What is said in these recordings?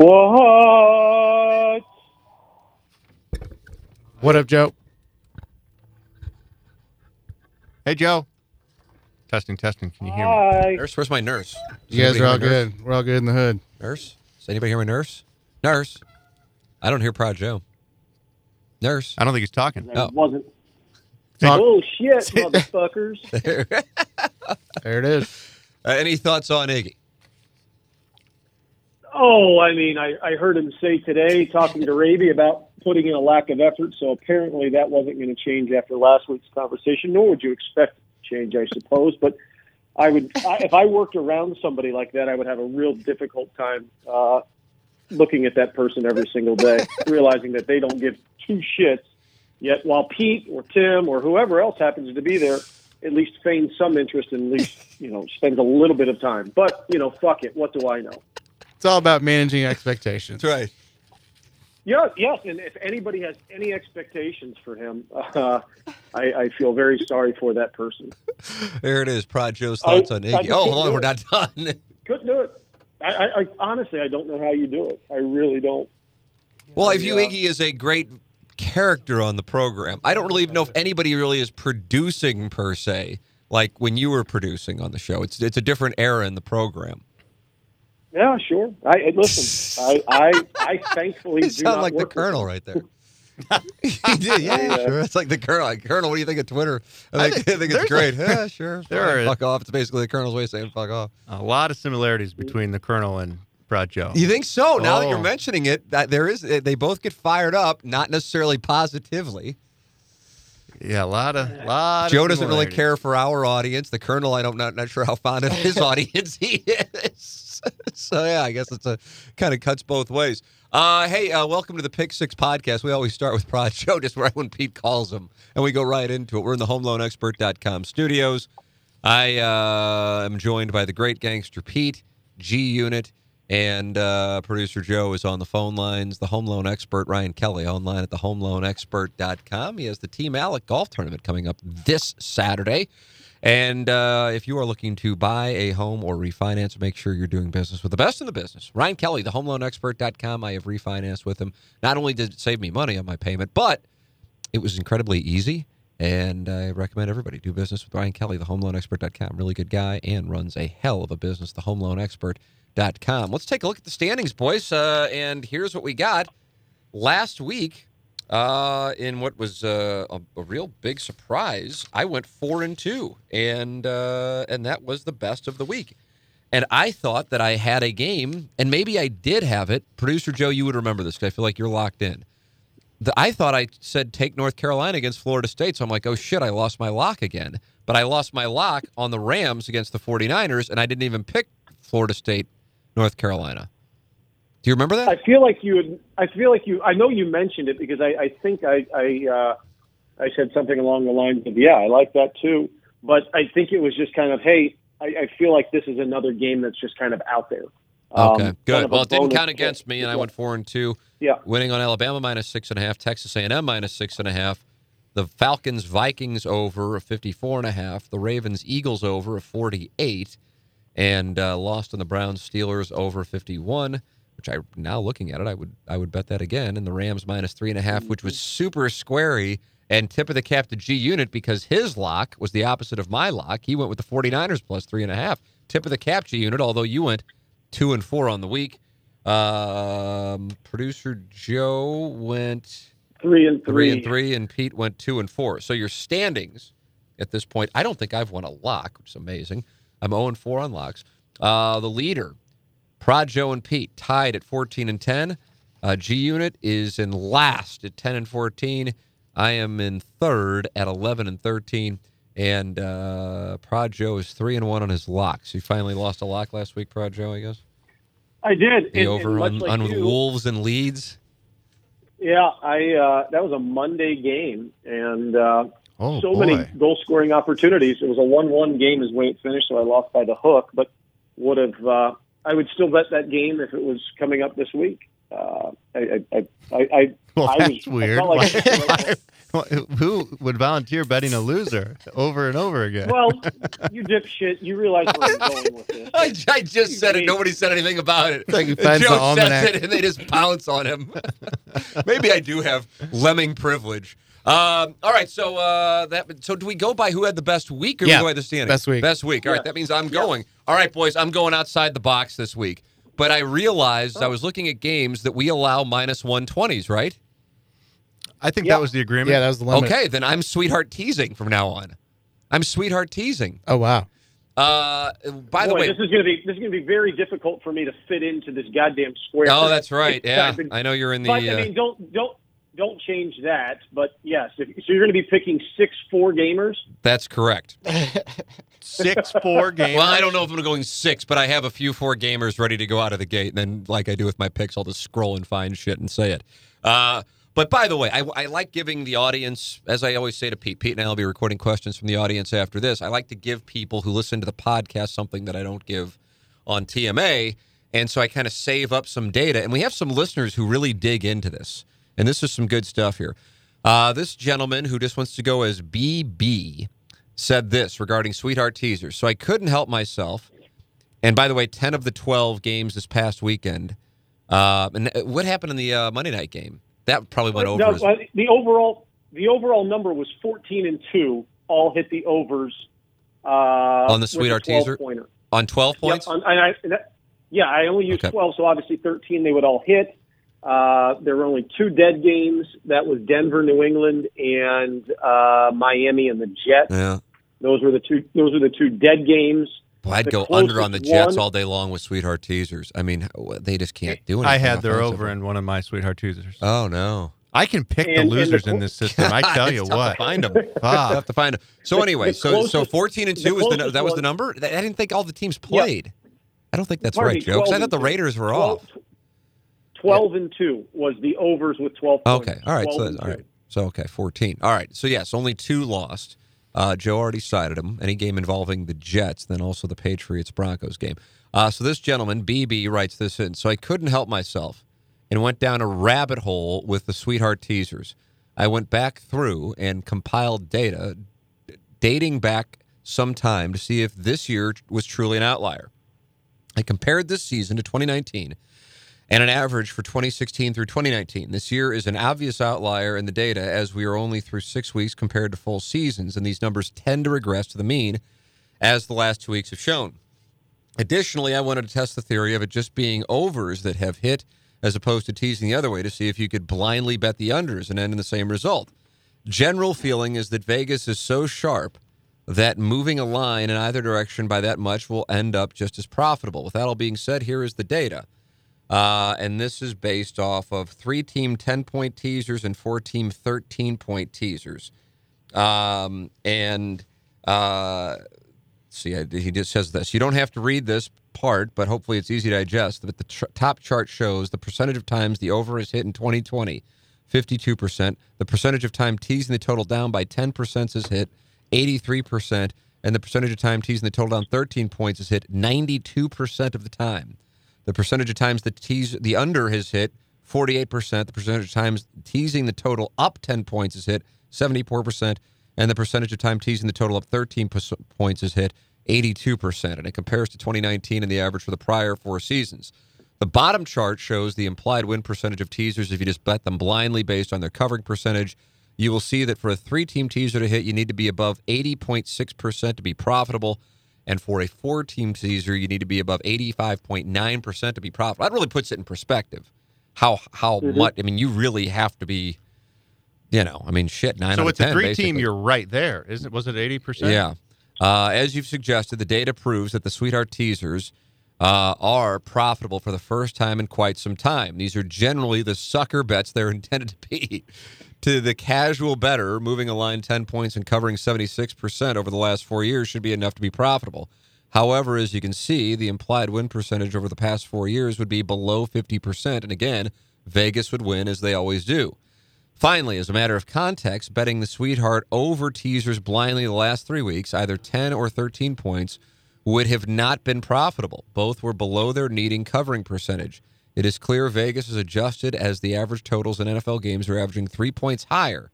What? What up, Joe? Hey, Joe. Testing, testing. Can you hear me? Nurse, where's my nurse? Does you guys are all hear nurse? good. We're all good in the hood. Nurse? Does anybody hear my nurse? Nurse? I don't hear Proud Joe. Nurse? I don't think he's talking. That Oh. wasn't. Talk- Bullshit, motherfuckers. There it is. Uh, any thoughts on Iggy? Oh, I mean, I, I heard him say today, talking to Raby about putting in a lack of effort. So apparently that wasn't going to change after last week's conversation. Nor would you expect change, I suppose. But I would, I, if I worked around somebody like that, I would have a real difficult time uh, looking at that person every single day, realizing that they don't give two shits. Yet, while Pete or Tim or whoever else happens to be there, at least feigns some interest and at least you know spends a little bit of time. But you know, fuck it. What do I know? It's all about managing expectations. right. Yeah, yes, and if anybody has any expectations for him, uh, I, I feel very sorry for that person. There it is. Prod Joe's I- thoughts on I Iggy. just Oh, hold on. We're not done. Couldn't do it. I, I, I honestly, I don't know how you do it. I really don't. well, I view Yeah. Iggy as a great character on the program. I don't really even know if anybody really is producing per se, like when you were producing on the show. It's it's a different era in the program. Yeah, sure. I I- listen. I, I, I thankfully You do sound not like the work with colonel right there. he did, yeah, yeah, sure. It's like the colonel. Like, colonel, what do you think of Twitter? I think, I think, it's great. a- yeah, sure. there are- fuck off. It's basically the colonel's way of saying fuck off. A lot of similarities mm. between the Colonel and Proud Joe. You think so? Now that you're Oh. mentioning it, that there is. They both get fired up, not necessarily positively. Yeah, a lot of lot. of Joe doesn't really care for our audience. The colonel, I don't not not sure how fond of his audience he is. so yeah, I guess it's a kind of cuts both ways. Uh, hey, uh, welcome to the Pick Six podcast. We always start with Prod Joe, just right when Pete calls him, and we go right into it. We're in the HomeLoanExpert.com studios. I uh, am joined by the great gangster Pete, G Unit, and uh, producer Joe is on the phone lines. The home loan expert Ryan Kelley online at the homeloanexpert.com. He has the Team Alec golf tournament coming up this Saturday. And uh, if you are looking to buy a home or refinance, make sure you're doing business with the best in the business. Ryan Kelley, the homeloanexpert.com. I have refinanced with him. Not only did it save me money on my payment, but it was incredibly easy. And I recommend everybody do business with Ryan Kelley, the homeloanexpert.com. Really good guy and runs a hell of a business, the homeloanexpert.com. Let's take a look at the standings, boys. Uh, and here's what we got. Last week, uh, in what was uh, a, a real big surprise, I went four and two, and uh, and that was the best of the week. And I thought that I had a game, and maybe I did have it. Producer Joe, you would remember this because I feel like you're locked in. The, I thought I said take North Carolina against Florida State. So I'm like, oh shit, I lost my lock again. But I lost my lock on the Rams against the 49ers, and I didn't even pick Florida State, North Carolina. Do you remember that? I feel like you. I feel like you. I know you mentioned it because I, I think I I, uh, I said something along the lines of yeah, I like that too. But I think it was just kind of hey, I, I feel like this is another game that's just kind of out there. Um, Okay, kind good. of Well, it didn't count against me, and I went four and two, Yeah. winning on Alabama minus six and a half, Texas A&M minus six and a half, the Falcons Vikings over a fifty-four and a half, the Ravens Eagles over a forty-eight, and uh, lost on the Browns Steelers over fifty-one. Which I now looking at it, I would I would bet that again, and the Rams minus three and a half, which was super squarey. And tip of the cap to G Unit because his lock was the opposite of my lock. He went with the 49ers plus three and a half. Tip of the cap, G Unit, although you went two and four on the week. Um, producer Joe went Three and three three. and three, and Pete went two and four. So your standings at this point, I don't think I've won a lock, which is amazing. I'm 0 and 4 on locks. Uh, the leader, Prod Joe and Pete, tied at 14 and 10. Uh, G Unit is in last at 10 and 14. I am in third at 11 and 13. And uh, Prod Joe is 3 and 1 on his locks. He finally lost a lock last week, Prod Joe, I guess? I did. The and- over and on, like on you, Wolves and Leeds. Yeah, I uh, that was a Monday game, and uh, Oh, so boy. many goal scoring opportunities. It was a one-one game as way it finished, so I lost by the hook. But would have uh, I would still bet that game if it was coming up this week. Uh, I, I, I, I, I, Well, I that's was, weird. felt like I was Who would volunteer betting a loser over and over again? well, you dipshit, you realize where I'm going with this. I, I just said it. Nobody said anything about it. like Joe the almanac. says it, and they just pounce on him. Maybe I do have lemming privilege. Um, all right, so uh, that so do we go by who had the best week or Yeah, do we go by the standing? best week. Best week. All right, Yeah. that means I'm going. All right, boys, I'm going outside the box this week. But I realized Oh. I was looking at games that we allow minus 120s, right? I think Yeah. that was the agreement. Yeah, that was the limit. Okay, then I'm sweetheart teasing from now on. I'm sweetheart teasing. Oh wow. Uh, by the way, this is going to be this is going to be very difficult for me to fit into this goddamn square. oh, that's right. Yeah, I know you're in the. But uh, I mean, don't don't don't change that. But yes, if, so you're going to be picking six four gamers. that's correct. Six four games. Well, I don't know if I'm going six, but I have a few four gamers ready to go out of the gate. And then, like I do with my picks, I'll just scroll and find shit and say it. Uh, but by the way, I, I like giving the audience, as I always say to Pete, Pete and I will be recording questions from the audience after this. I like to give people who listen to the podcast something that I don't give on TMA. And so I kind of save up some data. And we have some listeners who really dig into this. And this is some good stuff here. Uh, this gentleman who just wants to go as BB said this regarding Sweetheart Teasers. So I couldn't help myself. And by the way, 10 of the 12 games this past weekend. Uh, and what happened in the uh, Monday night game? That probably went over. No, as- uh, the overall the overall number was 14 and two. All hit the overs uh, On the Sweetheart teaser? pointer. on 12 points? Yep, on, I, that, yeah, I only used Okay. 12, so obviously 13 they would all hit. Uh, there were only two dead games. That was Denver, New England, and uh, Miami and the Jets. yeah. Those were the two. Those were the two dead games. Well, I'd The go under on the closest Jets one- all day long with Sweetheart Teasers. I mean, they just can't do anything. I had their offensively. over in one of my sweetheart teasers. Oh, no. I can pick And- the and the losers in this system. I tell It's you tough what. To find them. Fuck. tough to find them. So The- anyway, the so so 14 and the 2 was the that was the number? I didn't think all the teams played. I don't think that's Pardon right, me, Joe. Because I thought the. Raiders were 12 off. 12 and 2 was the overs with 12 points. Okay. All right. 12 So all right. So okay, 14. All right. So yes, only two lost. Uh, Joe already cited them. Any game involving the Jets, then also the Patriots Broncos game. Uh, so this gentleman, BB, writes this in. So I couldn't help myself and went down a rabbit hole with the sweetheart teasers. I went back through and compiled data dating back some time to see if this year was truly an outlier. I compared this season to 2019 and an average for 2016 through 2019. This year is an obvious outlier in the data as we are only through six weeks compared to full seasons, and these numbers tend to regress to the mean as the last two weeks have shown. Additionally, I wanted to test the theory of it just being overs that have hit as opposed to teasing the other way to see if you could blindly bet the unders and end in the same result. General feeling is that Vegas is so sharp that moving a line in either direction by that much will end up just as profitable. With that all being said, here is the data. Uh, and this is based off of three team 10 point teasers and four team 13 point teasers. Um, and uh, see, I, he just says this. You don't have to read this part, but hopefully it's easy to digest. But the tr- top chart shows the percentage of times the over is hit in 2020, 52%. The percentage of time teasing the total down by 10% is hit, 83%. And the percentage of time teasing the total down 13 points is hit 92% of the time. The percentage of times the tease the under has hit 48%. The percentage of times teasing the total up 10 points is hit 74%. And the percentage of time teasing the total up 13 pos- points is hit 82%. And it compares to 2019 and the average for the prior four seasons. The bottom chart shows the implied win percentage of teasers if you just bet them blindly based on their covering percentage. You will see that for a three team teaser to hit, you need to be above 80.6% to be profitable. And for a four team teaser, you need to be above 85.9% to be profitable. That really puts it in perspective. How how Mhm. much? I mean, you really have to be, you know, I mean, shit, nine so out of with the 10. three basically. team, you're right there, isn't it? Was it eighty percent? Yeah. Uh, as you've suggested, the data proves that the Sweetheart teasers uh, are profitable for the first time in quite some time. These are generally the sucker bets they're intended to be. To the casual better, moving a line 10 points and covering 76% over the last four years should be enough to be profitable. However, as you can see, the implied win percentage over the past four years would be below 50%. And again, Vegas would win as they always do. Finally, as a matter of context, betting the sweetheart over teasers blindly the last three weeks, either 10 or 13 points, would have not been profitable. Both were below their needing covering percentage. It is clear Vegas is adjusted as the average totals in NFL games are averaging three points higher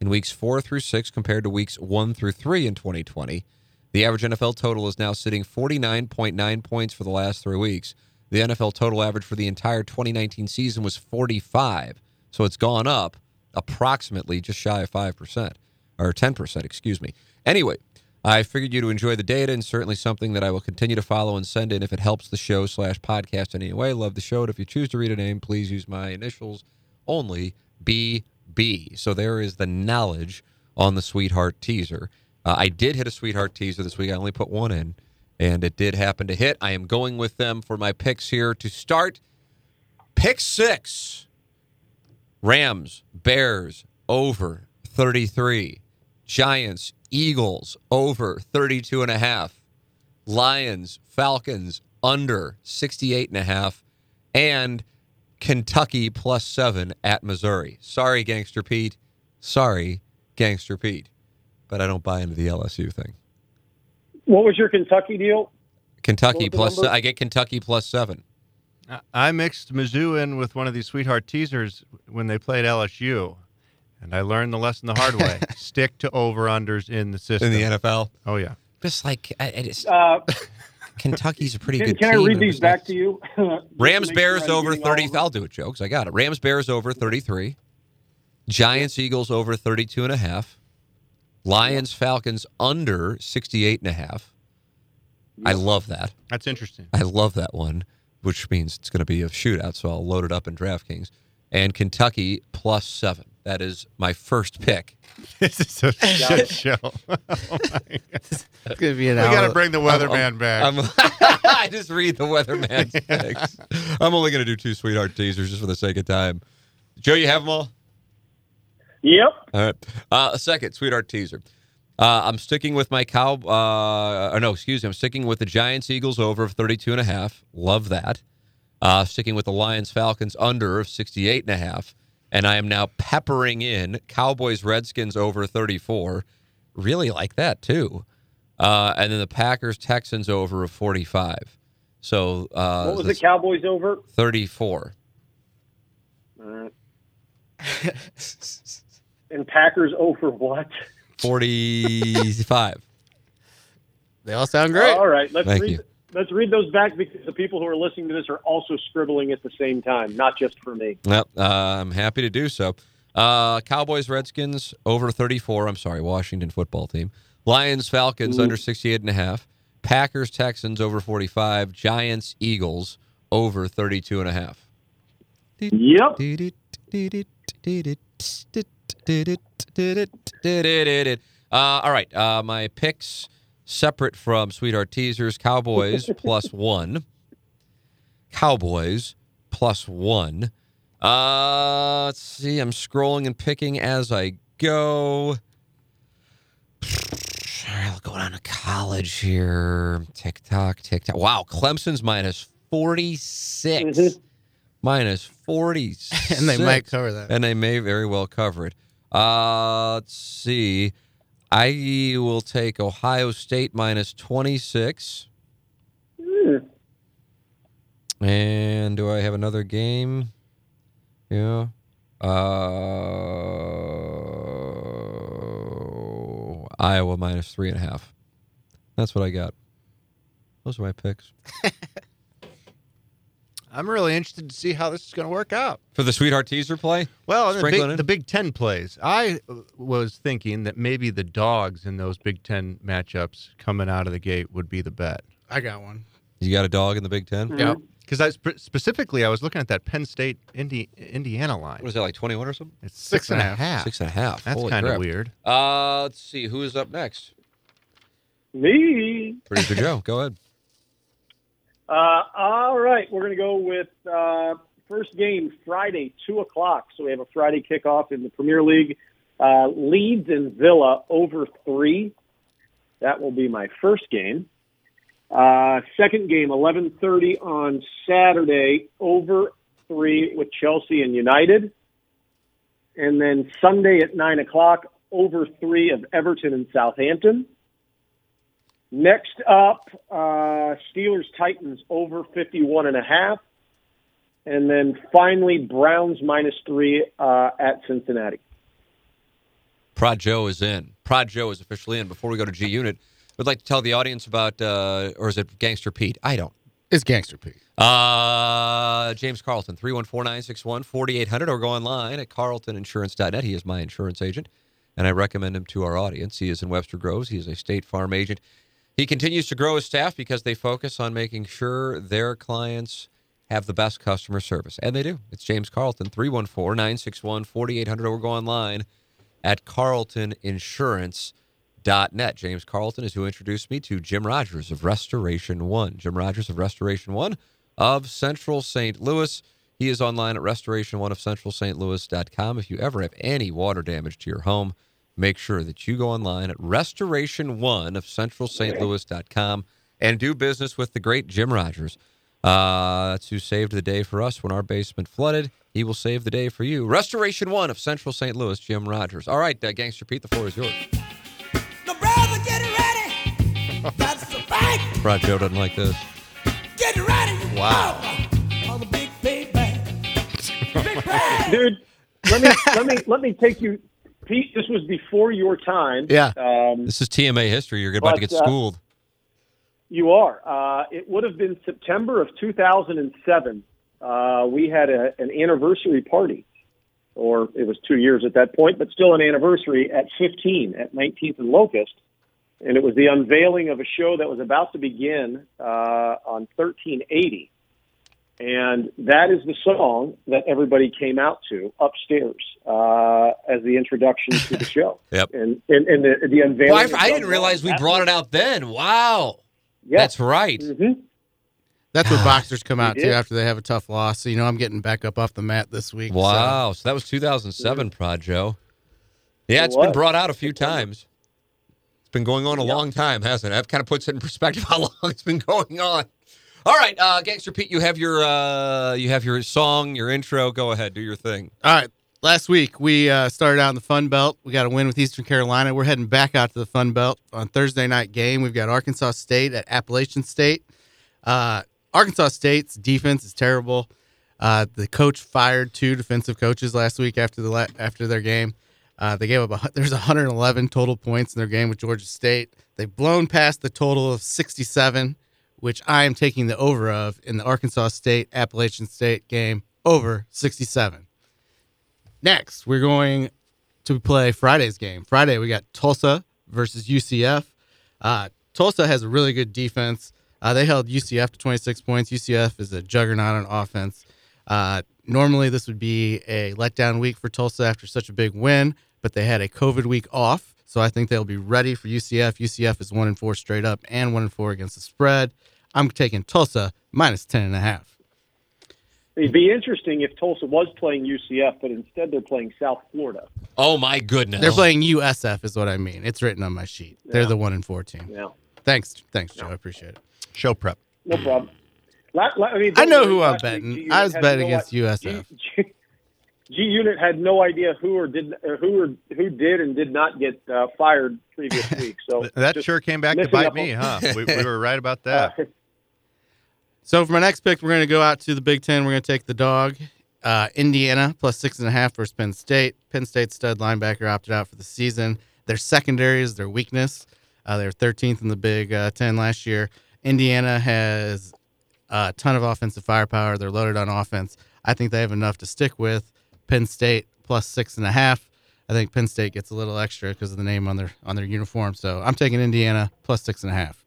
in weeks four through six compared to weeks one through three in 2020. The average NFL total is now sitting 49.9 points for the last three weeks. The NFL total average for the entire 2019 season was 45. So it's gone up approximately just shy of 5%, or 10%, excuse me. Anyway, I figured you to enjoy the data and certainly something that I will continue to follow and send in if it helps the show slash podcast in any way. Love the show. And if you choose to read a name, please use my initials only, BB. So there is the knowledge on the Sweetheart teaser. Uh, I did hit a Sweetheart teaser this week. I only put one in, and it did happen to hit. I am going with them for my picks here to start. Pick six. Rams, Bears, over 33. Giants, Eagles, over 32 and a half. Lions, Falcons, under 68 and a half. And Kentucky plus seven at Missouri. Sorry, Gangster Pete. Sorry, Gangster Pete. But I don't buy into the LSU thing. What was your Kentucky deal? Kentucky What was the plus, number? I get Kentucky plus seven. I- I mixed Mizzou in with one of these sweetheart teasers when they played LSU, and I learned the lesson the hard way: stick to over unders in the system. In the NFL. Oh yeah. Just like, I, I just, Uh, Kentucky's a pretty can good can I team. read I'm these back not- to you? Rams Bears sure over 30. of? I'll do it, jokes. I got it. Rams Bears over 33. Giants Eagles over 32 and a half. Lions Falcons under 68 and a half. I love that. That's interesting. I love that one, which means it's going to be a shootout, so I'll load it up in DraftKings. And Kentucky plus seven. That is my first pick. this is a shit show. oh. It's gonna be an We hour. got to bring the weatherman back. I'm, I just read the weatherman's picks. I'm only going to do two sweetheart teasers just for the sake of time. Joe, you have them all? Yep. All right. Uh, a second, sweetheart teaser. Uh, I'm sticking with my cow. Uh, or no, excuse me. I'm sticking with the Giants Eagles over of 32 and a half. Love that. Uh, sticking with the Lions Falcons under of 68 and a half. And I am now peppering in Cowboys Redskins over 34. Really like that too. Uh, and then the Packers Texans over of 45. So uh, What was the this- Cowboys over? 34. Uh, and Packers over what? 45. They all sound great. All right, let's Thank read. you. Let's read those back because the people who are listening to this are also scribbling at the same time, not just for me. Yep, uh, I'm happy to do so. Uh, Cowboys, Redskins over 34. I'm sorry, Washington football team. Lions, Falcons under 68 and a half. Packers, Texans over 45. Giants, Eagles over 32 and a half. Yep. Uh, all right, uh, my picks separate from Sweetheart Teasers. Cowboys plus one. Cowboys plus one. Uh, let's see. I'm scrolling and picking as I go. All right, I'll go down to college here. TikTok, TikTok. Wow, Clemson's minus 46. Mhm. Minus 46. and they might cover that. And they may very well cover it. Uh, let's see. I will take Ohio State minus 26. Hmm. And do I have another game? Yeah. Uh, Iowa minus three and a half. That's what I got. Those are my picks. I'm really interested to see how this is going to work out. For the sweetheart teaser play? Well, the big, the Big Ten plays. I uh, was thinking that maybe the dogs in those Big Ten matchups coming out of the gate would be the bet. I got one. You got a dog in the Big 10 Yeah. Because I sp- specifically, I was looking at that Penn State Indi- Indiana line. What is that, like 21 or something? It's six and a half. Six and a half. That's kind of weird. Uh, let's see. Who is up next? Me. Producer Joe, go ahead. Uh, all right, we're going to go with uh, first game Friday, two o'clock. So we have a Friday kickoff in the Premier League. Uh, Leeds and Villa over three. That will be my first game. Uh, second game, eleven thirty on Saturday, over three with Chelsea and United. And then Sunday at nine o'clock, over three of Everton and Southampton. Next up, uh, Steelers Titans over 51 and a half. And then finally, Browns minus three uh, at Cincinnati. Prod Joe is in. Prod Joe is officially in. Before we go to G Unit, I would like to tell the audience about, uh, or is it Gangster Pete? I don't. It's Gangster Pete. Uh, James Carlton, 314-961-4800, or go online at carltoninsurance.net. He is my insurance agent, and I recommend him to our audience. He is in Webster Groves. He is a State Farm agent. He continues to grow his staff because they focus on making sure their clients have the best customer service, and they do. It's James Carlton, 314-961-4800, or go online at carltoninsurance.net. James Carlton is who introduced me to Jim Rogers of Restoration One. Jim Rogers of Restoration One of Central St. Louis. He is online at restoration one of central St. Louis.com. If you ever have any water damage to your home, make sure that you go online at restoration one of central St. Louis.com and do business with the great Jim Rogers. Uh, that's who saved the day for us when our basement flooded. He will save the day for you. Restoration One of Central St. Louis, Jim Rogers. All right, uh, Gangster Pete, the floor is yours. The brother getting ready. That's the fight. Rod Joe doesn't like this. Get it ready. Wow. On the big payback. Big bang. Dude, let me let me let me take you, Pete. This was before your time. Yeah. Um, This is TMA history. You're about to But, get uh, schooled. You are. Uh, it would have been September of 2007. Uh, we had a, an anniversary party, or it was two years at that point, but still an anniversary at 15 at 19th and Locust. And it was the unveiling of a show that was about to begin uh, on 1380. And that is the song that everybody came out to upstairs uh, as the introduction to the show. Yep. And, and, and the, the unveiling. Well, I, I didn't realize we brought it out then. Wow. Yeah. That's right. Mhm. That's what boxers come out to after they have a tough loss. So, you know, I'm getting back up off the mat this week. Wow. So that was 2007, Prod Joe. Yeah, It it's been brought out a few times. It's been going on a long time, hasn't it? That kind of puts it in perspective how long it's been going on. All right, uh, Gangster Pete, you have your uh, you have your song, your intro. Go ahead, do your thing. All right. Last week we uh, started out in the Fun Belt. We got a win with Eastern Carolina. We're heading back out to the Fun Belt on Thursday night game. We've got Arkansas State at Appalachian State. Uh, Arkansas State's defense is terrible. Uh, the coach fired two defensive coaches last week after the la- after their game. Uh, they gave up a, there's 111 total points in their game with Georgia State. They've blown past the total of 67, which I am taking the over of in the Arkansas State Appalachian State game over 67. Next, we're going to play Friday's game. Friday, we got Tulsa versus UCF. Uh, Tulsa has a really good defense. Uh, they held UCF to 26 points. UCF is a juggernaut on offense. Uh, normally, this would be a letdown week for Tulsa after such a big win, but they had a COVID week off, so I think they'll be ready for UCF. UCF is one and four straight up and one and four against the spread. I'm taking Tulsa minus 10 and a half. It'd be interesting if Tulsa was playing UCF, but instead they're playing South Florida. Oh my goodness! They're playing USF, is what I mean. It's written on my sheet. They're the one in four team. Yeah, Thanks, thanks, Joe. I appreciate it. Show prep. no problem. La- la- I, mean, I know who I'm betting. G-Unit I was betting no against i- USF. G, G Unit had no idea who or did or who or who did and did not get uh, fired previous week. So That sure came back to bite me, on- huh? We, we were right about uh, that. So for my next pick, we're going to go out to the Big Ten. We're going to take the dog, uh, Indiana plus six and a half versus Penn State. Penn State stud linebacker opted out for the season. Their secondary is their weakness. Uh, they were 13th in the Big uh, Ten last year. Indiana has a ton of offensive firepower. They're loaded on offense. I think they have enough to stick with. Penn State plus six and a half. I think Penn State gets a little extra because of the name on their on their uniform. So I'm taking Indiana plus six and a half.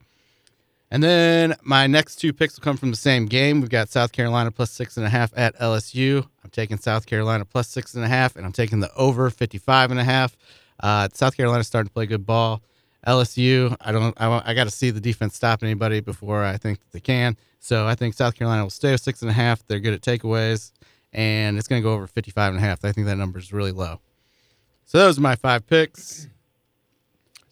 And then my next two picks will come from the same game. We've got South Carolina plus six and a half at LSU. I'm taking South Carolina plus six and a half, and I'm taking the over 55 and a half. Uh, South Carolina's starting to play good ball. LSU, I don't, I, I got to see the defense stop anybody before I think they can. So I think South Carolina will stay with six and a half. They're good at takeaways, and it's going to go over 55 and a half. I think that number is really low. So those are my five picks.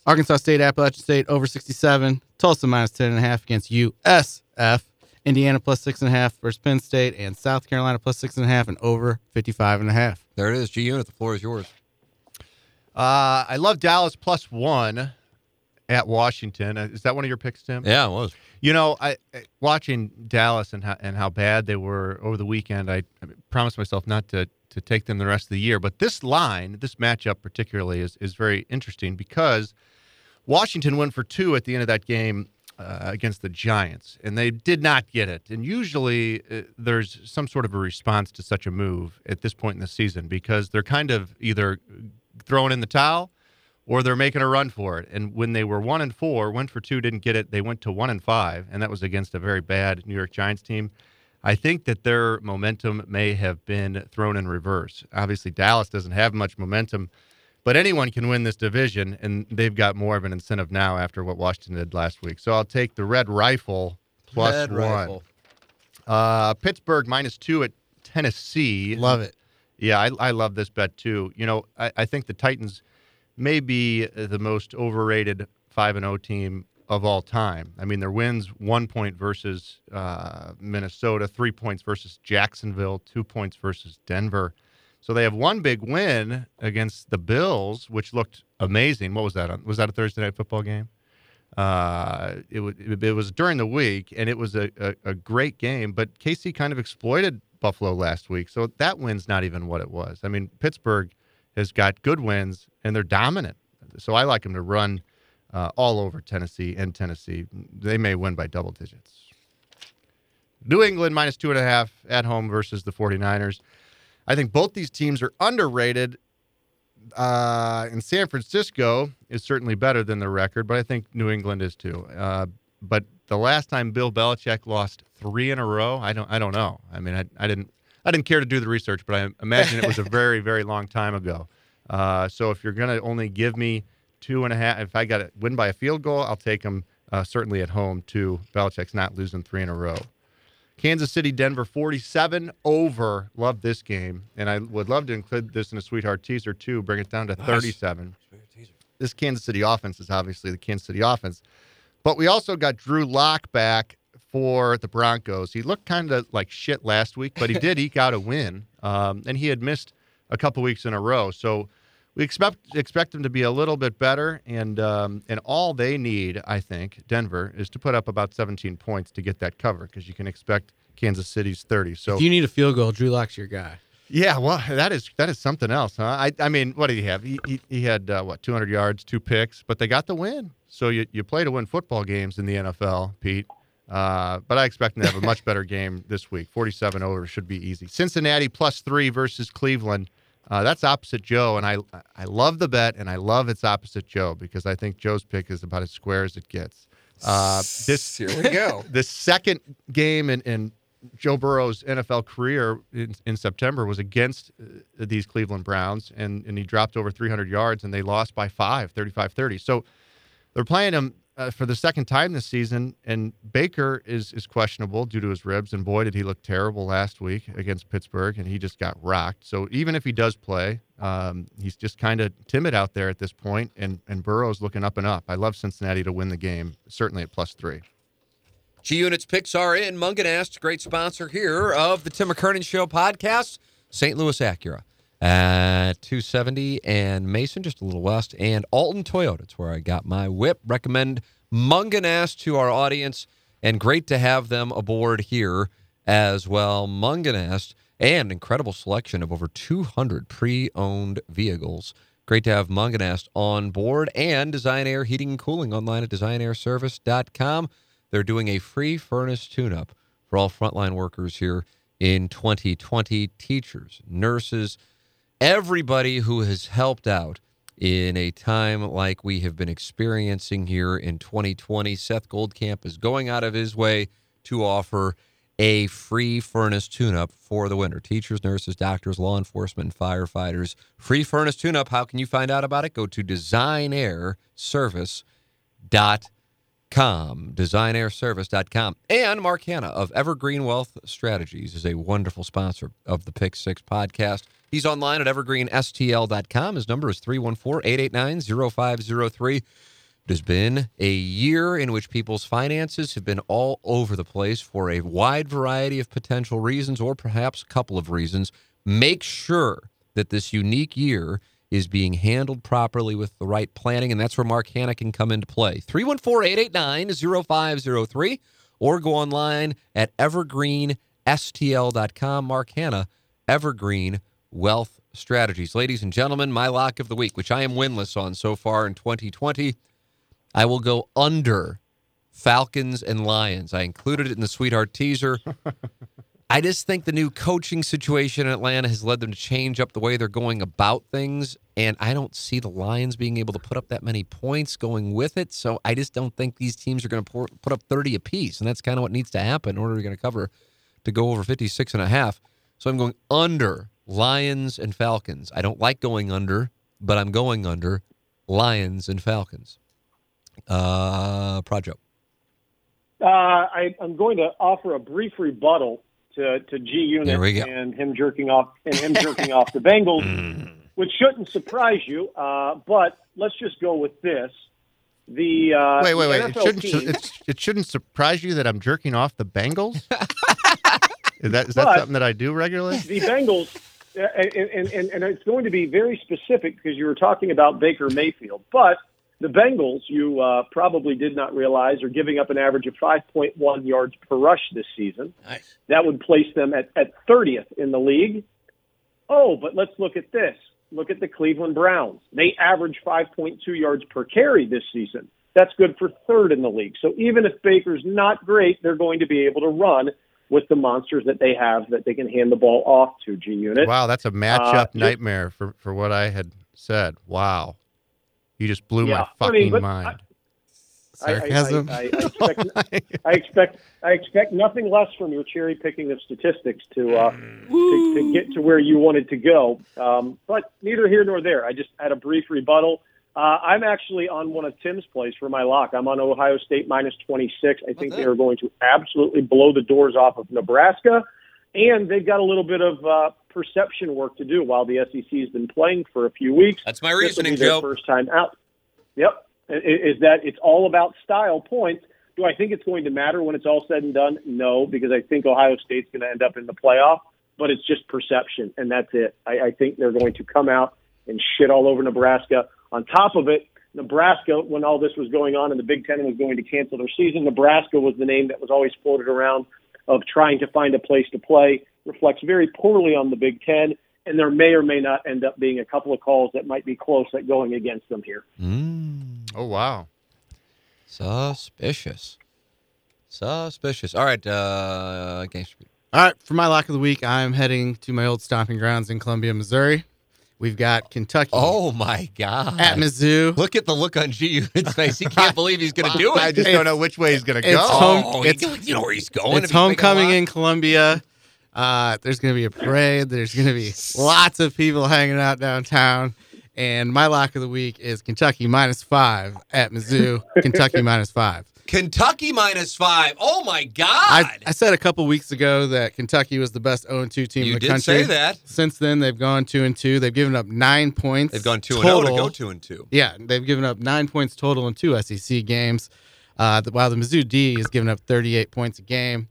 Arkansas State, Appalachian State over 67. Tulsa minus 10 and a half against USF. Indiana plus six and a half versus Penn State, and South Carolina plus six and a half and over 55 and a half. There it is. G Unit, the floor is yours. Uh, I love Dallas plus one at Washington. Uh, Is that one of your picks, Tim? Yeah, it was. You know, I I- watching Dallas and how and how bad they were over the weekend. I, I promised myself not to to take them the rest of the year. But this line, this matchup particularly, is is very interesting because Washington went for two at the end of that game uh, against the Giants, and they did not get it. And usually, uh, there's some sort of a response to such a move at this point in the season because they're kind of either throwing in the towel or they're making a run for it. And when they were one and four, went for two, didn't get it. They went to one and five, and that was against a very bad New York Giants team. I think that their momentum may have been thrown in reverse. Obviously, Dallas doesn't have much momentum, but anyone can win this division, and they've got more of an incentive now after what Washington did last week. So I'll take the Red Rifle plus Red one. Rifle. Uh, Pittsburgh minus two at Tennessee. Love it. Yeah, I, I love this bet too. You know, I, I think the Titans may be the most overrated 5 and 0 team of all time. I mean, their wins one point versus uh, Minnesota, three points versus Jacksonville, two points versus Denver. So they have one big win against the Bills, which looked amazing. What was that? Was that a Thursday night football game? Uh, it, was, it was during the week, and it was a, a, a great game. But KC kind of exploited Buffalo last week, so that win's not even what it was. I mean, Pittsburgh has got good wins, and they're dominant. So I like them to run uh, all over Tennessee and Tennessee. They may win by double digits. New England minus two and a half at home versus the 49ers. I think both these teams are underrated. Uh, and San Francisco is certainly better than the record, but I think New England is too. Uh, but the last time Bill Belichick lost three in a row, I don't, I don't know. I mean, I, I didn't, I didn't care to do the research, but I imagine it was a very, very long time ago. Uh, so if you're going to only give me two and a half, if I got to win by a field goal, I'll take them uh, certainly at home too. Belichick's not losing three in a row. Kansas City, Denver, 47 over. Love this game. And I would love to include this in a sweetheart teaser too, bring it down to 37. This Kansas City offense is obviously the Kansas City offense. But we also got Drew Lock back for the Broncos. He looked kind of like shit last week, but he did eke out a win. Um, and he had missed a couple weeks in a row. So we expect expect them to be a little bit better, and um, and all they need, I think, Denver, is to put up about 17 points to get that cover because you can expect Kansas City's 30. So If you need a field goal, Drew Lock's your guy. yeah, well, that is that is something else, huh? I I mean, what did he have? He he, he had uh, what 200 yards, two picks, but they got the win. So you you play to win football games in the NFL, Pete. Uh, but I expect them to have a much better game this week. 47 over should be easy. Cincinnati plus three versus Cleveland. Uh, that's opposite Joe, and I I love the bet, and I love it's opposite Joe because I think Joe's pick is about as square as it gets. Uh, this Here we go. the second game in, in Joe Burrow's NFL career in, in September was against uh, these Cleveland Browns, and, and he dropped over 300 yards, and they lost by five, 35 30. So they're playing him uh, for the second time this season, and Baker is, is questionable due to his ribs, and boy, did he look terrible last week against Pittsburgh, and he just got rocked. So even if he does play, um, he's just kind of timid out there at this point. and, and Burrow's looking up and up. I love Cincinnati to win the game, certainly at plus three. G Units picks are in. Mungenast, great sponsor here of the Tim McKernan Show podcast. St. Louis Acura at 270 and Mason, just a little west, and Alton Toyota. It's where I got my whip. Recommend Mungenast to our audience, and great to have them aboard here as well. Mungenast, and incredible selection of over 200 pre-owned vehicles. Great to have Mungenast on board and Design Aire Heating and Cooling online at designairservice.com. They're doing a free furnace tune-up for all frontline workers here in 2020 teachers, nurses, everybody who has helped out in a time like we have been experiencing here in 2020. Seth Goldcamp is going out of his way to offer a free furnace tune up for the winter. Teachers, nurses, doctors, law enforcement, and firefighters. Free furnace tune up. How can you find out about it? Go to designairservice.com. Designairservice.com. And Mark Hannah of Evergreen Wealth Strategies is a wonderful sponsor of the Pick Six podcast. He's online at evergreenstl.com. His number is 314 889 0503. It has been a year in which people's finances have been all over the place for a wide variety of potential reasons, or perhaps a couple of reasons. Make sure that this unique year is being handled properly with the right planning, and that's where Mark Hannah can come into play. 314 889 0503, or go online at evergreenstl.com. Mark Hannah, Evergreen Wealth Strategies. Ladies and gentlemen, my lock of the week, which I am winless on so far in 2020. I will go under Falcons and Lions. I included it in the sweetheart teaser. I just think the new coaching situation in Atlanta has led them to change up the way they're going about things. And I don't see the Lions being able to put up that many points going with it. So I just don't think these teams are going to put up 30 apiece. And that's kind of what needs to happen in order to going to cover to go over 56 and a half. So I'm going under Lions and Falcons. I don't like going under, but I'm going under Lions and Falcons. Uh, Projo. Uh, I, I'm going to offer a brief rebuttal to, to G Unit There we go. and him jerking off and him jerking off the Bengals, which shouldn't surprise you. Uh, but let's just go with this: the uh, Wait, wait, wait. It shouldn't, team- it, it shouldn't surprise you that I'm jerking off the Bengals? is that, is that something that I do regularly? the Bengals, and, and, and, and it's going to be very specific because you were talking about Baker Mayfield. But the Bengals, you uh, probably did not realize, are giving up an average of 5.1 yards per rush this season. Nice. That would place them at, at 30th in the league. Oh, but let's look at this. Look at the Cleveland Browns. They average 5.2 yards per carry this season. That's good for third in the league. So even if Baker's not great, they're going to be able to run with the monsters that they have that they can hand the ball off to G Unit. Wow, that's a matchup Uh, nightmare for, for what I had said. Wow. You just blew Yeah, my I mean, fucking mind. I- I- Sarcasm. I, I, I, expect, I expect I expect nothing less from your cherry picking of statistics to, uh, to to get to where you wanted to go. Um, but neither here nor there. I just had a brief rebuttal. Uh, I'm actually on one of Tim's plays for my lock. I'm on Ohio State minus 26. I think they are going to absolutely blow the doors off of Nebraska, and they've got a little bit of uh, perception work to do while the SEC has been playing for a few weeks. That's my reasoning, Joe. First time out. Yep. Is that it's all about style points. Do I think it's going to matter when it's all said and done? No, because I think Ohio State's going to end up in the playoff, but it's just perception, and that's it. I, I think they're going to come out and shit all over Nebraska. On top of it, Nebraska, when all this was going on and the Big Ten was going to cancel their season, Nebraska was the name that was always floated around of trying to find a place to play. Reflects very poorly on the Big Ten, and there may or may not end up being a couple of calls that might be close at going against them here. Mm, Oh, wow. suspicious. Suspicious. All right, uh, Gangster All right, for my lock of the week, I'm heading to my old stomping grounds in Columbia, Missouri. We've got Kentucky Oh my God! at Mizzou. Look at the look on G Unit's face. He can't believe he's going to do it. I just don't know which way he's going to go. home- Oh, it's- you know where he's going. It's if he's making a homecoming in Columbia. Uh, there's going to be a parade. There's going to be lots of people hanging out downtown. And my lock of the week is Kentucky minus five at Mizzou. Kentucky minus five. Kentucky minus five. Oh my God! I, I said a couple weeks ago that Kentucky was the best 0 2 team you in the did country. say that. Since then, they've gone 2 and 2. They've given up nine points. They've gone two and zero to go two and two. Yeah, they've given up nine points total in two SEC games. Uh, the- while the Mizzou D has given up 38 points a game.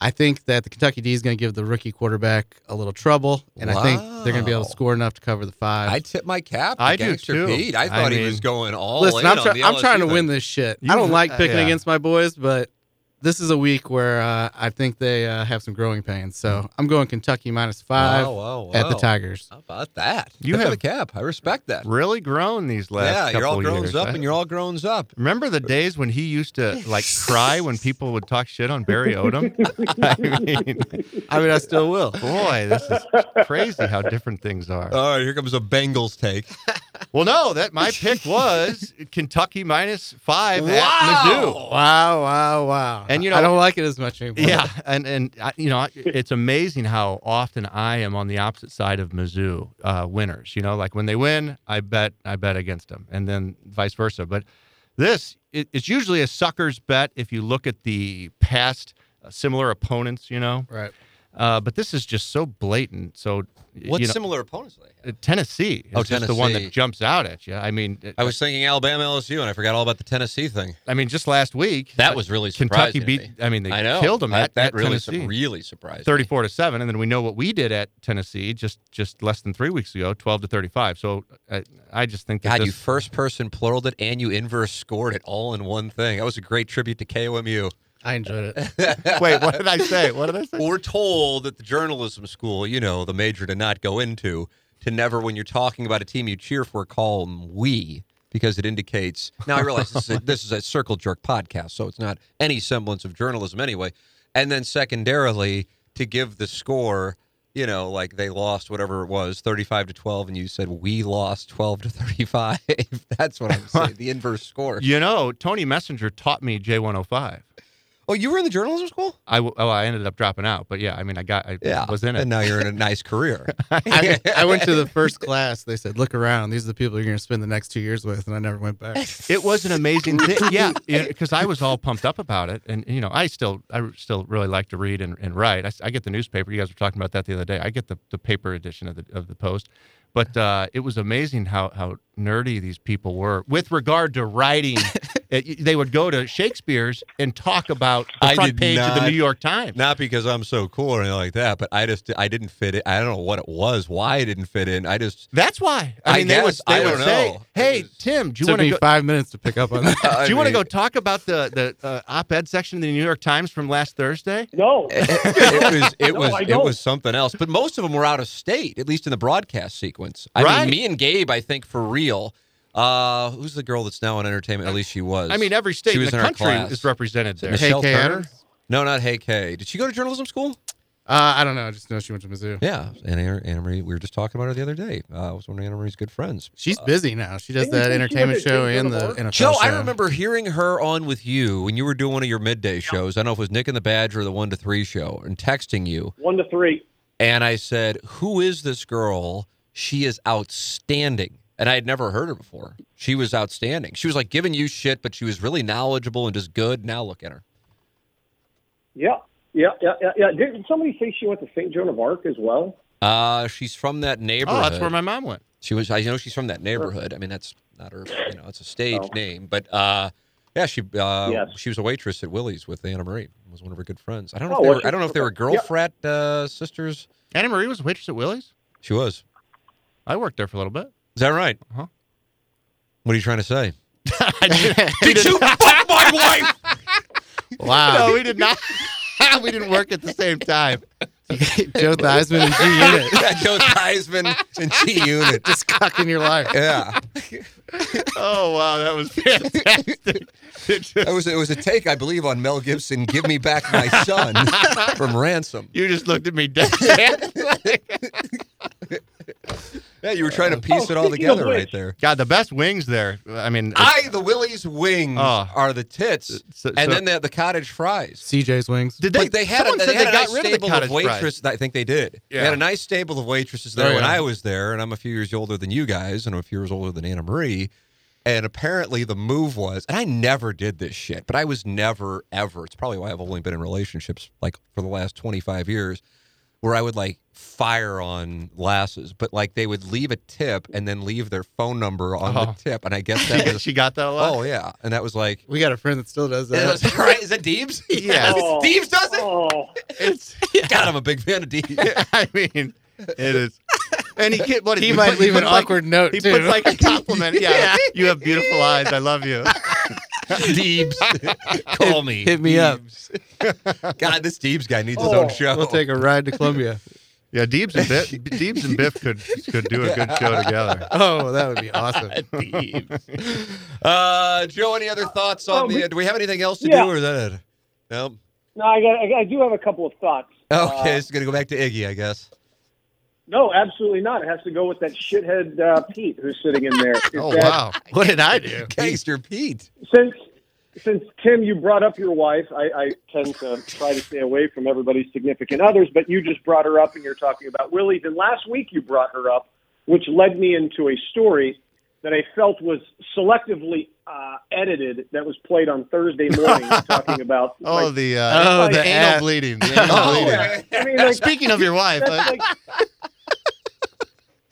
I think that the Kentucky D is going to give the rookie quarterback a little trouble, and I think they're going to be able to score enough to cover the five. I tip my cap. I do, Gangster too. Pete. I I thought he was going all Listen, in I'm, on try- the I'm trying to LSU win this shit. You- I don't like uh, picking yeah. against my boys, but this is a week where uh, I think they uh, have some growing pains. So I'm going Kentucky minus five Wow, wow, at the. Tigers. How about that? You Tip have- the cap. I respect that. Really grown these last yeah, couple you're all grown up I- and you're all grown up. Remember the days when he used to like cry when people would talk shit on Barry Odom? I mean, I mean, I still will. boy, this is crazy how different things are. All right, here comes a Bengals take. Well, no, that my pick was Kentucky minus five Wow. at Mizzou. Wow, wow, wow. And, you know- I don't like it as much anymore. Yeah, and and you know, it's amazing how often I am on the opposite side of Mizzou uh, winners. You know, like when they win, I bet I bet against them, and then vice versa. But this, it, it's usually a sucker's bet if you look at the past uh, similar opponents. You know, Right. Uh, but this is just so blatant. So, What you know, similar opponents do they have? uh, Tennessee is Oh, just the one that jumps out at you. I mean, I was thinking Alabama LSU, and I forgot all about the Tennessee thing. I mean, just last week That was really Kentucky beat. me. I mean, they I killed them That, at, that at really, Tennessee. really surprised. me. 34 to 7 and then we know what we did at tennessee just just less than three weeks ago 12 to 35 so i, I just think that God, you first person pluraled it and you inverse scored it all in one thing. That was a great tribute to KOMU. I enjoyed it. wait what did i say what did i say We're told that the journalism school, you know, the major to not go into, to never, when you're talking about a team you cheer for, call them we because it indicates. Now I realize this is a, this is a circle jerk podcast, so it's not any semblance of journalism anyway. And then secondarily, to give the score, you know, like they lost whatever it was, 35 to 12, and you said we lost 12 to 35. That's what I'm saying. The inverse score. you know tony messenger taught me j105 Oh, you were in the journalism school? I, w- oh, I ended up dropping out but yeah i mean i got i Yeah, was in it and now you're in a nice career. I, I went to the first class. They said, "Look around. These are the people you're going to spend the next two years with," and I never went back. it was an amazing thing yeah because i was all pumped up about it and you know i still i still really like to read and, and write I get the newspaper you guys were talking about that the other day i get the, the paper edition of the of the post but uh, it was amazing how how nerdy these people were with regard to writing it, they would go to shakespeare's and talk about the I front did page of the new york times Not because I'm so cool or anything like that, but I just I didn't fit it. I don't know what it was, why I didn't fit in. I just that's why i I mean they would they I would don't say know. hey was- tim do you took want to me go five minutes to pick up on that. Do you want to go talk about the the uh, op-ed section of the New York Times from last Thursday? No. it, it was it No, was it was something else. But most of them were out of state, at least in the broadcast sequence. I Right. mean, me and Gabe, I think for real. Uh, who's the girl that's now on entertainment? At least she was. I mean, every state She in was the in our country class. is represented there. Michelle Hey, Turner? Adams? No, not Hey K. Did she go to journalism school? Uh, I don't know. I just know she went to Mizzou. Yeah, and Anna, Anna Marie. We were just talking about her the other day. Uh, I was one of Anna Marie's good friends. She's busy now. She does that entertainment show Big and the NFL Joe, show. I remember hearing her on with you when you were doing one of your midday shows. I don't know if it was Nick and the Badger or the one to three show, and texting you. One to three. And I said, Who is this girl? She is outstanding. And I had never heard her before. She was outstanding. She was like giving you shit, but she was really knowledgeable and just good. Now look at her. Yeah. Yeah, yeah, yeah, yeah. Didn't somebody say she went to St. Joan of Arc as well? Uh, she's from that neighborhood. Oh, that's where my mom went. She was. I know she's from that neighborhood. I mean, that's not her. You know, it's a stage Oh. name, but uh, yeah, she uh, Yes. she was a waitress at Willie's with Anna Marie. Was one of her good friends. I don't know. Oh, if they were. I don't know if they were Okay. girl Yeah. frat uh, sisters. Anna Marie was a waitress at Willie's. She was. I worked there for a little bit. Is that right? Uh-huh. What are you trying to say? Did you fuck my wife? Wow. No, we did not. we didn't work at the same time. Joe Theismann and G Unit. yeah, Joe Theismann and G Unit. Just cocking your life. Yeah, Oh wow, that was fantastic. that was it. Was a take, I believe, on Mel Gibson. Give me back my son from ransom. you just looked at me dead. Yeah, you were trying to oh, piece Oh, it all together right there. God, the best wings there. I mean, I, the Willie's wings Oh. are the tits, So- and so- then they have the cottage fries. CJ's wings. did they? but they had, a, they had they a got nice rid of the stable of cottage fries. waitresses. I think they did. They Yeah. had a nice stable of waitresses there Oh, when. I was there, and I'm a few years older than you guys, and I'm a few years older than Anna Marie. And apparently the move was, and I never did this shit, but I was never ever. It's probably why I've only been in relationships like for the last 25 years, where I would like fire on lasses, but like they would leave a tip and then leave their phone number on Oh. the tip, and I guess that was she got that a lot. oh yeah, and that was like. We got a friend that still does Is that. that right? Is that Deebs? yeah, Oh. Deebs does it? Oh, It's. God, I'm a big fan of Deebs. I mean, it is. And he can't. What He he might put- leave an like- awkward note He too. puts like a compliment. Yeah, you have beautiful eyes. I love you. Deebs, call me. Hit me up. God, this Deebs guy needs his Oh, own show. We'll take a ride to Columbia. Yeah, Deebs and Biff, Deebs and Biff could could do a good show together. Oh, that would be awesome. Uh, Joe, any other thoughts on Oh, the? we- do we have anything else to Yeah. do, or is that it? No. No, I got. I, I do have a couple of thoughts. Okay, Uh, it's gonna go back to Iggy, I guess. No, absolutely not. It has to go with that shithead uh, Pete who's sitting in there. Is Oh that wow, what did I do? Gangster Pete. Since since Tim, you brought up your wife, I, I tend to try to stay away from everybody's significant others, but you just brought her up and you're talking about Willie. Then last week you brought her up, which led me into a story that I felt was selectively uh, edited that was played on Thursday morning talking about. Oh, like, the uh, Oh, the anal ad. bleeding. The anal Oh, bleeding. I mean, like, Speaking of your wife, that's uh, like,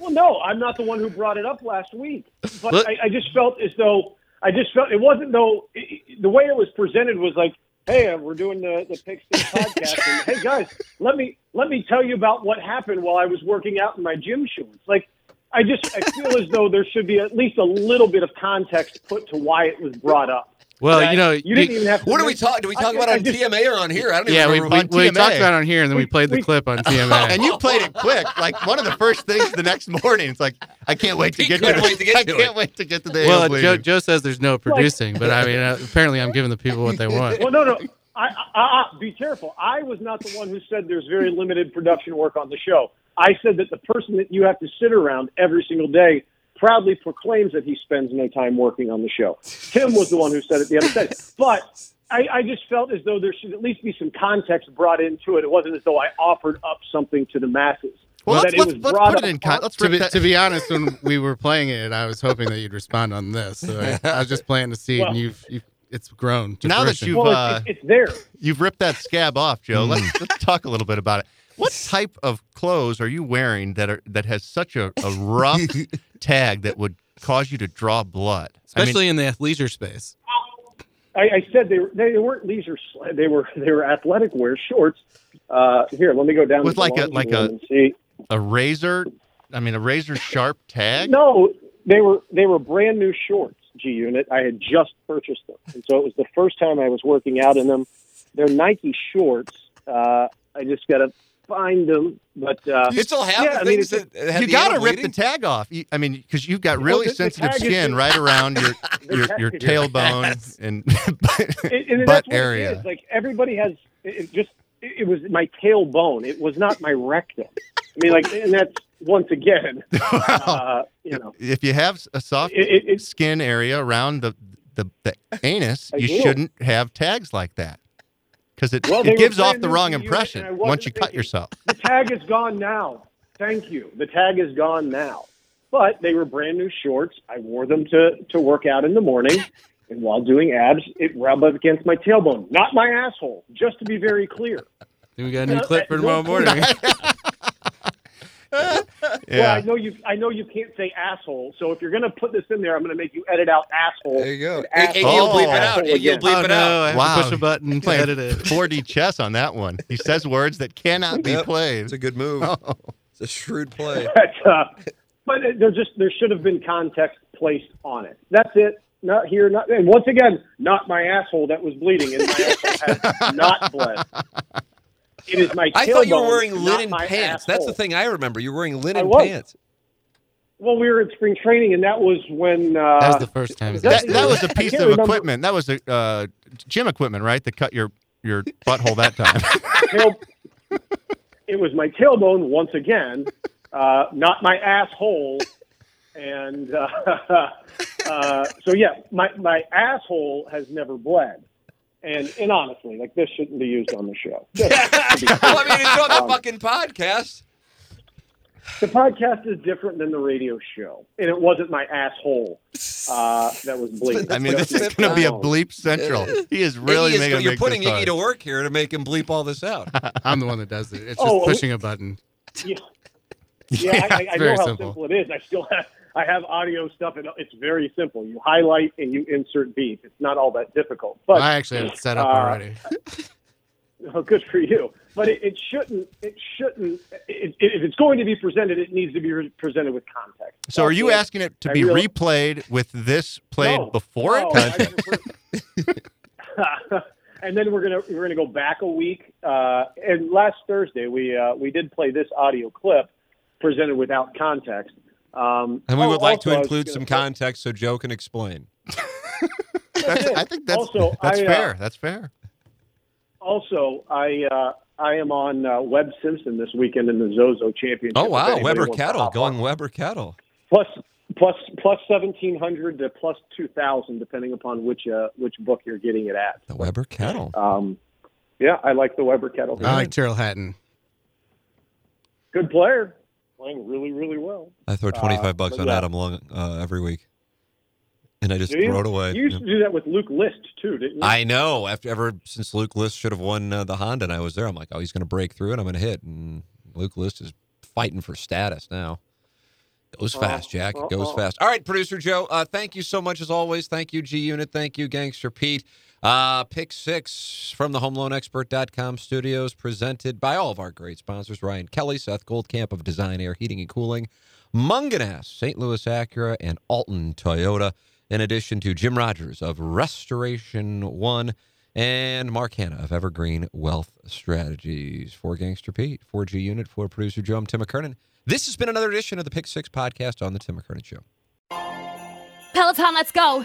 well, no, I'm not the one who brought it up last week, but I, I just felt as though I just felt it wasn't though it, the way it was presented was like, hey, uh, we're doing the the Six podcast, and hey guys, let me let me tell you about what happened while I was working out in my gym shorts. Like, I just I feel as though there should be at least a little bit of context put to why it was brought up. Well, That you know, you didn't even have to. What do we mention- talk? Do we talk I- about I on just- TMA or on here? I don't even yeah, we, remember. we, we TMA. talked about it on here, and then we, We- played the we- clip on TMA. and you played it quick. Like one of the first things the next morning. It's like I can't wait to get to wait to get I to can't it. wait to get to the well, Joe. Joe says there's no producing, but I mean, uh, apparently I'm giving the people what they want. Well, no, no. I, I, I, be careful. I was not the one who said there's very limited production work on the show. I said that the person that you have to sit around every single day proudly proclaims that he spends no time working on the show. Tim was the one who said it the other day. But I, I just felt as though there should at least be some context brought into it. It wasn't as though I offered up something to the masses. well, That let's, it let's, was let's brought put it in con- Let's To be, to be honest, when we were playing it, I was hoping that you'd respond on this. So I, I was just planting the seed, and you've, you've it's grown. to Now that you've Well, uh, it's, it's there. you've ripped that scab off, Joe. Let's let's talk a little bit about it. What type of clothes are you wearing that are that has such a, a rough tag that would cause you to draw blood? I mean, especially in the athleisure space. I, I said they were, they weren't leisure. They were they were athletic wear shorts. Uh, here, let me go down With like a- like a- see. a razor. I mean, a razor sharp tag. No, they were they were brand new shorts. G Unit. I had just purchased them, and so it was the first time I was working out in them. They're Nike shorts. Uh, I just got to find them, but uh, You still have yeah, the I mean, that had You got to rip bleeding? the tag off. You, I mean, because you've got really the- the sensitive tag is skin just- right around your The your, your tailbone and It- and butt area. It is. Like everybody has, it, it just it, it was my tailbone. It was not my rectum. I mean, like, and that's once again, uh, you know, if you have a soft it, it, skin area around the the, the anus, I you do. shouldn't have tags like that because it, Well, it gives off the wrong impression and I wasn't once you cut yourself. the tag is gone now. Thank you. The tag is gone now. But they were brand new shorts. I wore them to to work out in the morning, and while doing abs, it rubbed up against my tailbone, not my asshole. Just to be very clear. Then we got a new clip for tomorrow one point- morning. Well, Yeah. I know you. I know you can't say asshole. So if you're going to put this in there, I'm going to make you edit out asshole. There you go. and Iggy asshole will bleep it out. asshole Iggy will bleep oh it no, out. I Wow. push a button to Playing edit it. 4D chess on that one. He says words that cannot be Yep. played. It's a good move. Oh. It's a shrewd play. But, uh, but there just there should have been context placed on it. That's it. Not here. Not and once again, not my asshole that was bleeding, and my asshole has not bled. It is my. I thought you were wearing linen my pants. That's the thing I remember. You were wearing linen pants. Well, we were at spring training, and that was when. Uh, That was the first time. that- That, that was I a piece of remember. equipment. That was a uh, gym equipment, right? That cut your your butthole that time. tail, it was my tailbone once again, uh, not my asshole. And uh, uh, so, yeah, my, my asshole has never bled. And, and honestly, like this shouldn't be used on the show. Just to be well, I mean, it's on the Um, fucking podcast. the podcast is different than the radio show, and it wasn't my asshole uh, that was bleeding. I mean, this is going to be a bleep central. He is really Iggy is- making a You're putting Iggy to work here to make him bleep all this out. I'm the one that does it. It's just Oh, pushing a button. Yeah, yeah, I, I, I it's know how simple. simple. it is. I still have I have audio stuff, and it's very simple. You highlight and you insert beep. It's not all that difficult. But I actually have it set up uh, already. Oh, good for you. but it, it shouldn't. It shouldn't. It, if it's going to be presented, it needs to be re- presented with context. So are you it. asking it to I be real- replayed with this played No, before no, it? And then we're gonna we're gonna go back a week. Uh, and last Thursday we uh, we did play this audio clip presented without context. Um, And we oh, would like also, to include some say- context so Joe can explain. That's, I think that's Also, that's I, uh, fair. That's fair. Also, I uh, I am on uh, Webb Simpson this weekend in the Zozo Championship. Oh wow, anybody Weber wants Kettle going on. Weber Kettle. plus plus plus seventeen hundred to plus two thousand, depending upon which uh, which book you're getting it at. The Weber Kettle. Um, yeah, I like the Weber Kettle. I like Tyrrell Hatton. Good player, playing really really well. I throw twenty five Uh, bucks on yeah. Adam Long uh, every week, and I just Do throw it away. You used to do that with Luke List too, didn't you? I know. After ever since Luke List should have won uh, the Honda, and I was there. I'm like, oh, he's going to break through, and I'm going to hit. And Luke List is fighting for status now. Goes Oh, fast, Jack. It goes fast. All right, producer Joe. Uh, thank you so much as always. Thank you, G Unit. Thank you, Gangster Pete. Uh, pick six from the HomeLoanExpert.com studios, presented by all of our great sponsors: Ryan Kelley, Seth Goldcamp of Design Aire Heating and Cooling, Mungenast, St. Louis Acura, and Alton Toyota. In addition to Jim Rogers of Restoration One and Mark Hannah of Evergreen Wealth Strategies. For Gangster Pete, for G Unit, for producer Joe, I'm Tim McKernan. This has been another edition of the Pick Six podcast on the Tim McKernan Show. Peloton, let's go.